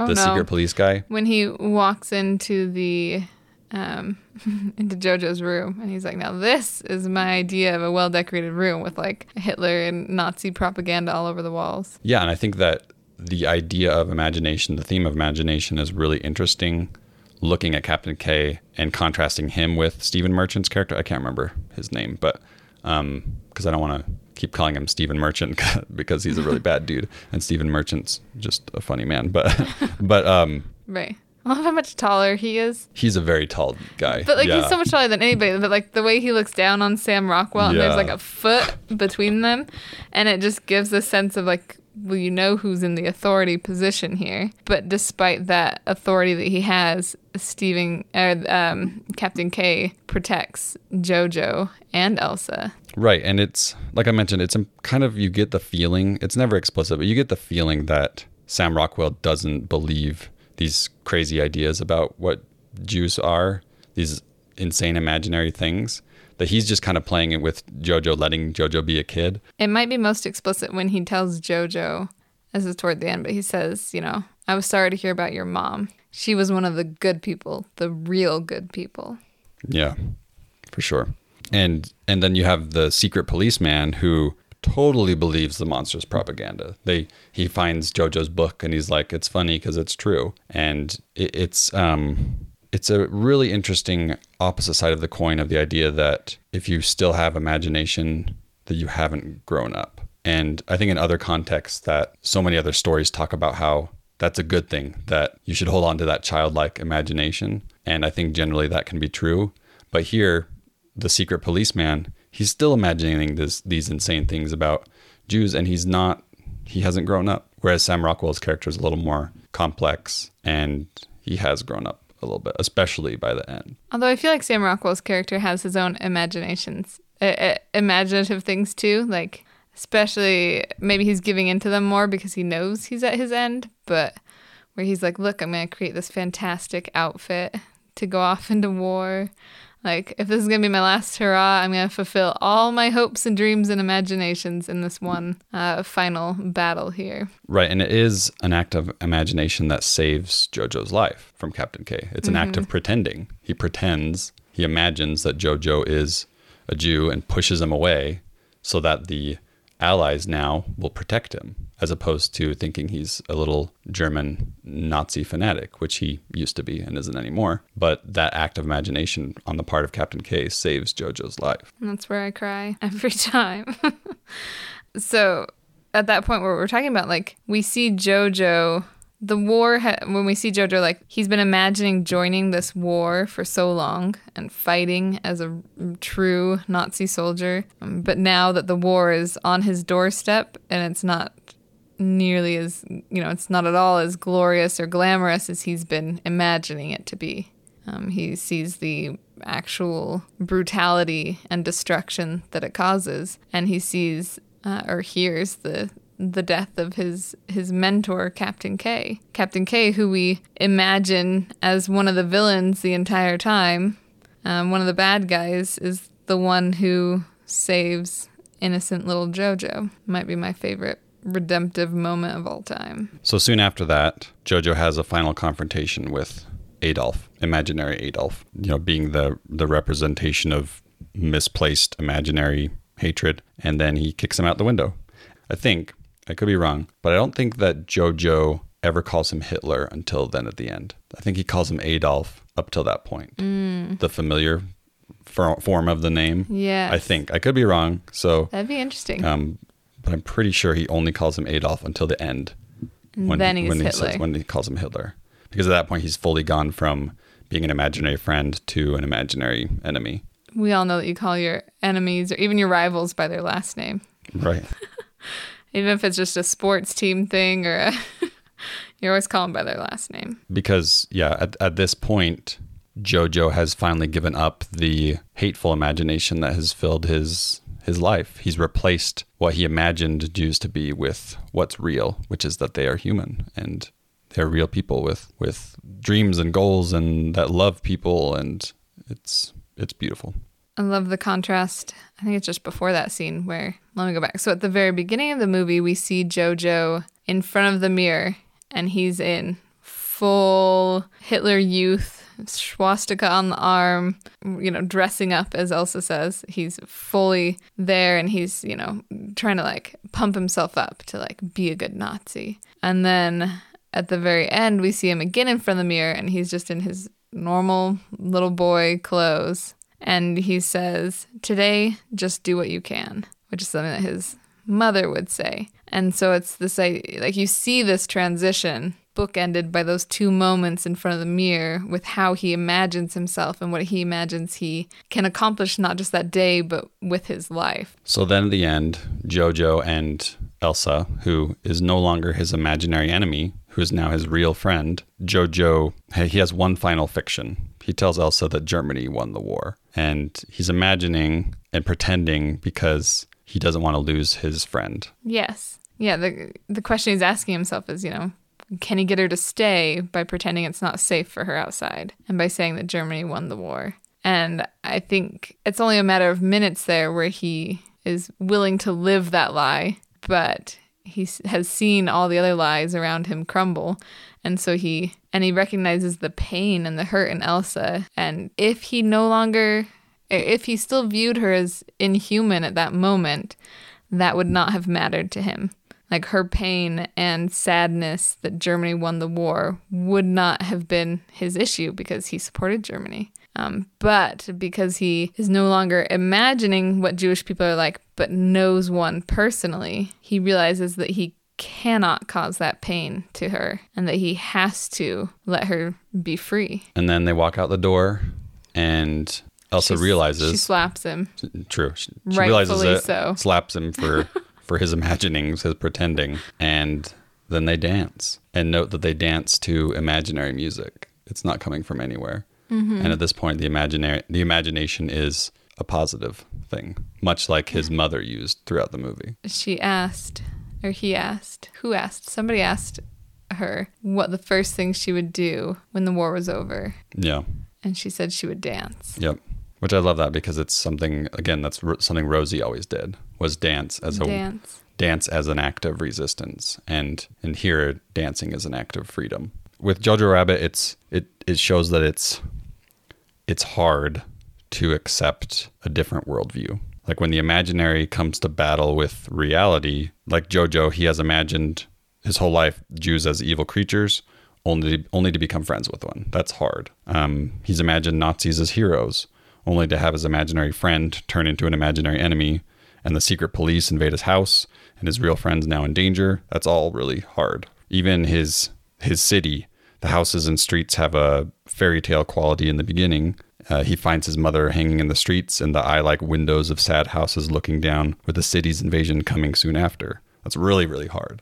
Oh, the no. secret police guy When he walks into the um, <laughs> into Jojo's room and he's like, "Now this is my idea of a well-decorated room with like Hitler and Nazi propaganda all over the walls." Yeah, and I think that the idea of imagination, the theme of imagination, is really interesting. Looking at Captain K and contrasting him with Stephen Merchant's character, I can't remember his name, but because I don't want to keep calling him Stephen Merchant <laughs> because he's a really <laughs> bad dude, and Stephen Merchant's just a funny man. But but um, Right. I love how much taller he is. he's a very tall guy. But like yeah. he's so much taller than anybody. But like the way he looks down on Sam Rockwell, and Yeah. there's like a foot between them, and it just gives a sense of like, well, you know who's in the authority position here. But despite that authority that he has, Stephen or um, Captain K protects JoJo and Elsa. Right. And it's, like I mentioned, it's a, kind of, you get the feeling, it's never explicit, but you get the feeling that Sam Rockwell doesn't believe these crazy ideas about what Jews are, these insane imaginary things, that he's just kind of playing it with JoJo, letting JoJo be a kid. It might be most explicit when he tells JoJo, this is toward the end, but he says, you know, I was sorry to hear about your mom. She was one of the good people, the real good people. Yeah, for sure. And and then you have the secret policeman who totally believes the monster's propaganda. They he finds JoJo's book and he's like, it's funny because it's true, and it, it's um it's a really interesting opposite side of the coin of the idea that if you still have imagination, that you haven't grown up. And I think in other contexts that so many other stories talk about how that's a good thing that you should hold on to that childlike imagination and i think generally that can be true but here the secret policeman he's still imagining this these insane things about jews and he's not he hasn't grown up whereas sam rockwell's character is a little more complex and he has grown up a little bit especially by the end Although I feel like Sam Rockwell's character has his own imaginations, uh, uh, imaginative things too. Like, especially maybe he's giving into them more because he knows he's at his end, but where he's like, look, I'm going to create this fantastic outfit to go off into war. Like, if this is going to be my last hurrah, I'm going to fulfill all my hopes and dreams and imaginations in this one uh, final battle here. Right, and it is an act of imagination that saves JoJo's life from Captain K. It's an act of pretending. He pretends, he imagines that JoJo is a Jew and pushes him away so that the allies now will protect him, as opposed to thinking he's a little German Nazi fanatic, which he used to be and isn't anymore. But that act of imagination on the part of Captain K saves JoJo's life. That's where I cry <laughs> every time. <laughs> so at that point where we're talking about, like, we see JoJo, the war, ha- when we see JoJo, like, he's been imagining joining this war for so long and fighting as a true Nazi soldier. Um, But now that the war is on his doorstep and it's not nearly as, you know, it's not at all as glorious or glamorous as he's been imagining it to be. Um, he sees the actual brutality and destruction that it causes, and he sees uh, or hears the the death of his his mentor, Captain K. Captain K, who we imagine as one of the villains the entire time, um, one of the bad guys, is the one who saves innocent little JoJo. Might be my favorite redemptive moment of all time. So soon after that, Jojo has a final confrontation with Adolf, imaginary Adolf, you know, being the the representation of misplaced imaginary hatred, and then he kicks him out the window. I think I could be wrong, but I don't think that Jojo ever calls him Hitler until then at the end. I think he calls him Adolf up till that point. The familiar for, form of the name. Yes. I think I could be wrong. So That'd be interesting. um, but I'm pretty sure he only calls him Adolf until the end. then he's when he Hitler. says when he calls him Hitler, because at that point he's fully gone from being an imaginary friend to an imaginary enemy. we all know that you call your enemies or even your rivals by their last name. Right. <laughs> Even if it's just a sports team thing or a <laughs> you always call them by their last name. because yeah, at, at this point, Jojo has finally given up the hateful imagination that has filled his his life. He's replaced what he imagined Jews to be with what's real, which is that they are human and they're real people with with dreams and goals and that love people and it's it's beautiful. I love the contrast. I think it's just before that scene where let me go back. So at the very beginning of the movie, we see Jojo in front of the mirror and he's in full Hitler youth, swastika on the arm, you know, dressing up as Elsa says. He's fully there and he's, you know, trying to like pump himself up to like be a good Nazi. And then at the very end, we see him again in front of the mirror and he's just in his normal little boy clothes and he says, Today, just do what you can, which is something that his mother would say. And so it's this like you see this transition bookended by those two moments in front of the mirror with how he imagines himself and what he imagines he can accomplish not just that day but with his life. So then at the end, Jojo and Elsa, who is no longer his imaginary enemy, who is now his real friend, Jojo, he has one final fiction. He tells Elsa that Germany won the war. And he's imagining and pretending because he doesn't want to lose his friend. Yes. Yeah, the the question he's asking himself is, you know, can he get her to stay by pretending it's not safe for her outside and by saying that Germany won the war? And I think it's only a matter of minutes there where he is willing to live that lie, but he has seen all the other lies around him crumble. And so he and he recognizes the pain and the hurt in Elsa. And if he no longer if he still viewed her as inhuman at that moment, that would not have mattered to him. Like her pain and sadness that Germany won the war would not have been his issue because he supported Germany. Um, but because he is no longer imagining what Jewish people are like, but knows one personally, he realizes that he cannot cause that pain to her and that he has to let her be free. And then they walk out the door, and Elsa She's- realizes She slaps him. True. She, she realizes it, so. slaps him for <laughs> for his imaginings, his pretending, and then they dance. And note that they dance to imaginary music. It's not coming from anywhere. Mm-hmm. And at this point, the imaginary the imagination is a positive thing, much like his mother used throughout the movie. She asked, or he asked, who asked? Somebody asked her what the first thing she would do when the war was over. Yeah. And she said she would dance. Yep. Which I love that because it's something again that's ro- something Rosie always did was dance as a Dance. dance as an act of resistance and and here dancing is an act of freedom with jojo rabbit it's it it shows that it's it's hard to accept a different worldview. Like when the imaginary comes to battle with reality like jojo he has imagined his whole life jews as evil creatures only only to become friends with one. That's hard. Um, he's imagined nazis as heroes only to have his imaginary friend turn into an imaginary enemy and the secret police invade his house and his real friends now in danger. That's all really hard. Even his his city the houses and streets have a fairy tale quality in the beginning. Uh, he finds his mother hanging in the streets and the eye-like windows of sad houses looking down with the city's invasion coming soon after. That's really really hard.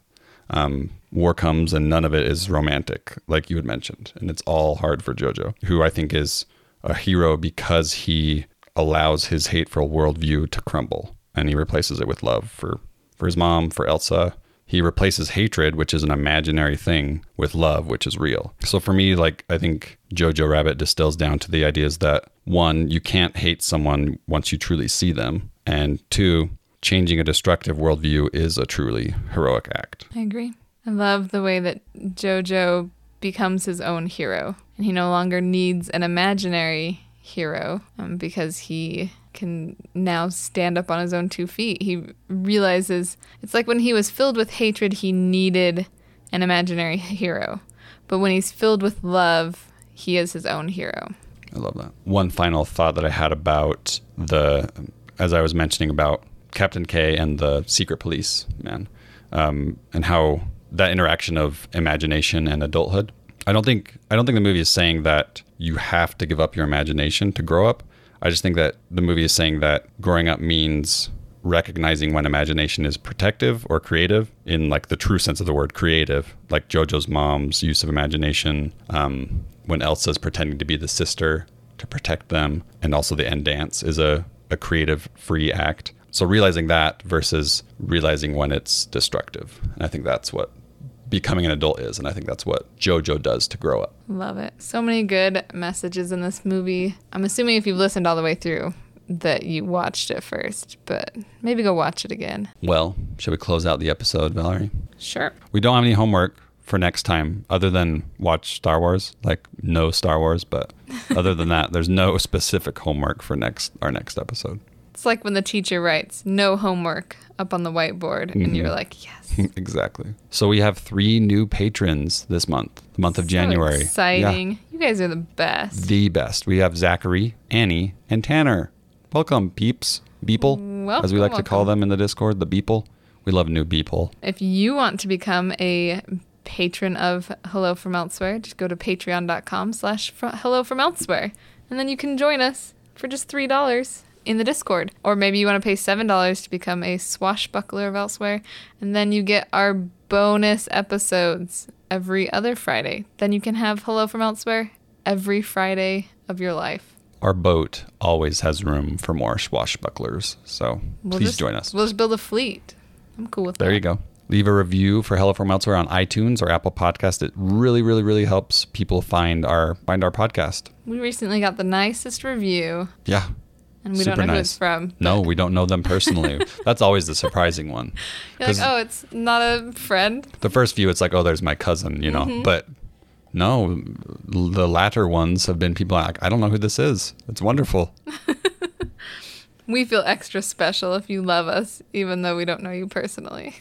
Um, war comes and none of it is romantic like you had mentioned and it's all hard for jojo who i think is a hero because he allows his hateful worldview to crumble and he replaces it with love for for his mom for elsa he replaces hatred which is an imaginary thing with love which is real so for me like i think jojo rabbit distills down to the ideas that one you can't hate someone once you truly see them and two changing a destructive worldview is a truly heroic act I agree. I love the way that Jojo becomes his own hero, and he no longer needs an imaginary hero um, because he can now stand up on his own two feet. He realizes it's like when he was filled with hatred, he needed an imaginary hero, but when he's filled with love, he is his own hero. I love that. One final thought that I had about the, as I was mentioning about Captain K and the secret police man, um, and how that interaction of imagination and adulthood. I don't think I don't think the movie is saying that you have to give up your imagination to grow up. I just think that the movie is saying that growing up means recognizing when imagination is protective or creative in like the true sense of the word creative like jojo's mom's use of imagination um, when elsa's pretending to be the sister to protect them and also the end dance is a, a creative free act so realizing that versus realizing when it's destructive and i think that's what becoming an adult is and i think that's what jojo does to grow up Love it. So many good messages in this movie. I'm assuming if you've listened all the way through that you watched it first, but maybe go watch it again. well should we close out the episode valerie Sure. We don't have any homework for next time other than watch Star Wars, like no Star Wars, but other than that, there's no <laughs> specific homework for next our next episode. It's like when the teacher writes no homework up on the whiteboard and you're mm-hmm. like, yes. <laughs> exactly. So we have three new patrons this month, the month of So January. exciting. You guys are the best. The best. We have Zachary, Annie, and Tanner. Welcome, peeps, beeple, as we like Welcome, to call them in the Discord, the beeple. We love new beeple. If you want to become a patron of Hello From Elsewhere, just go to patreon.com slash hello from elsewhere. And then you can join us for just $3 in the Discord. Or maybe you want to pay $7 to become a swashbuckler of Elsewhere. And then you get our bonus episodes every other Friday. Then you can have Hello From Elsewhere every Friday of your life. Our boat always has room for more swashbucklers, so We'll please just- join us. We'll just build a fleet. I'm cool with that. There you go. Leave a review for Hello from Elsewhere on iTunes or Apple Podcast. It really, really, really helps people find our find our podcast. We recently got the nicest review Yeah, And we Super don't know who nice. it's from. No, we don't know them personally. <laughs> That's always the surprising one. You're like, oh, it's not a friend. The first few, it's like, oh, there's my cousin, you know. Mm-hmm. But no, the latter ones have been people like, I don't know who this is. It's wonderful. <laughs> We feel extra special if you love us, even though we don't know you personally.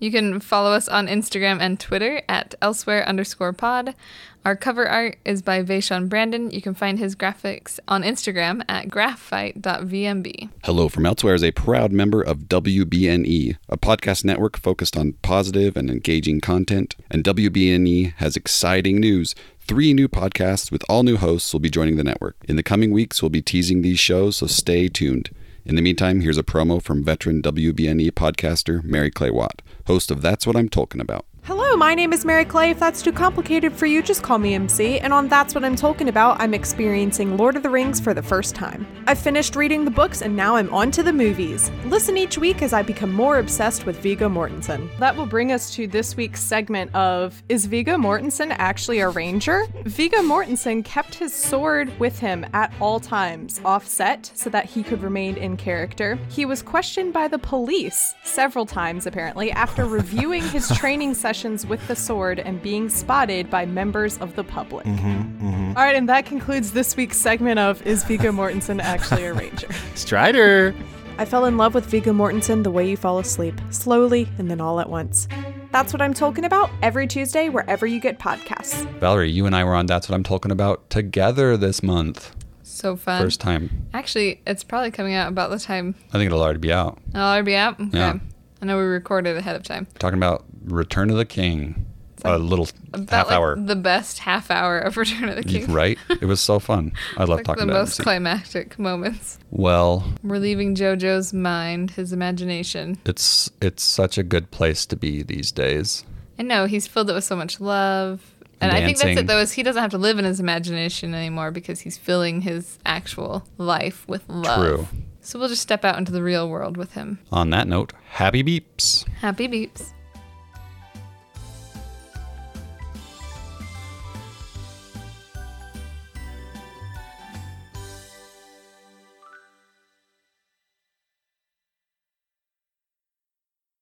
You can follow us on Instagram and Twitter at elsewhere underscore pod. Our cover art is by Vaishon Brandon. You can find his graphics on Instagram at graphfight.vmb. Hello from Elsewhere is a proud member of WBNE, a podcast network focused on positive and engaging content. And WBNE has exciting news. Three new podcasts with all new hosts will be joining the network. In the coming weeks, we'll be teasing these shows, so stay tuned. In the meantime, here's a promo from veteran WBNE podcaster Mary Clay Watt, host of That's What I'm Talking About. Hello, my name is Mary Clay. If that's too complicated for you, just call me MC. And on That's What I'm Talking About, I'm experiencing Lord of the Rings for the first time. I've finished reading the books and now I'm on to the movies. Listen each week as I become more obsessed with Viggo Mortensen. That will bring us to this week's segment of Is Viggo Mortensen actually a ranger? Viggo Mortensen kept his sword with him at all times, offset, so that he could remain in character. He was questioned by the police several times, apparently, after reviewing his <laughs> training sessions with the sword and being spotted by members of the public. Mm-hmm, mm-hmm. All right, and that concludes this week's segment of Is Viggo Mortensen actually a ranger? <laughs> Strider. I fell in love with Viggo Mortensen the way you fall asleep, slowly and then all at once. That's what I'm talking about every Tuesday, wherever you get podcasts. Valerie, you and I were on That's What I'm Talking About together this month. So fun. First time. Actually, it's probably coming out about the time I think it'll already be out. I'll already be out. Okay. Yeah. I know we recorded ahead of time. Talking about Return of the King. A little half like hour. the best half hour of Return of the King. Right? It was so fun. <laughs> I love Like talking the about the most climactic moments. Well, We're leaving JoJo's mind, his imagination. it's it's such a good place to be these days. I know he's filled it with so much love. And I think that's it though, is he doesn't have to live in his imagination anymore because he's filling his actual life with love. True. So we'll just step out into the real world with him. On that note, happy beeps. Happy beeps.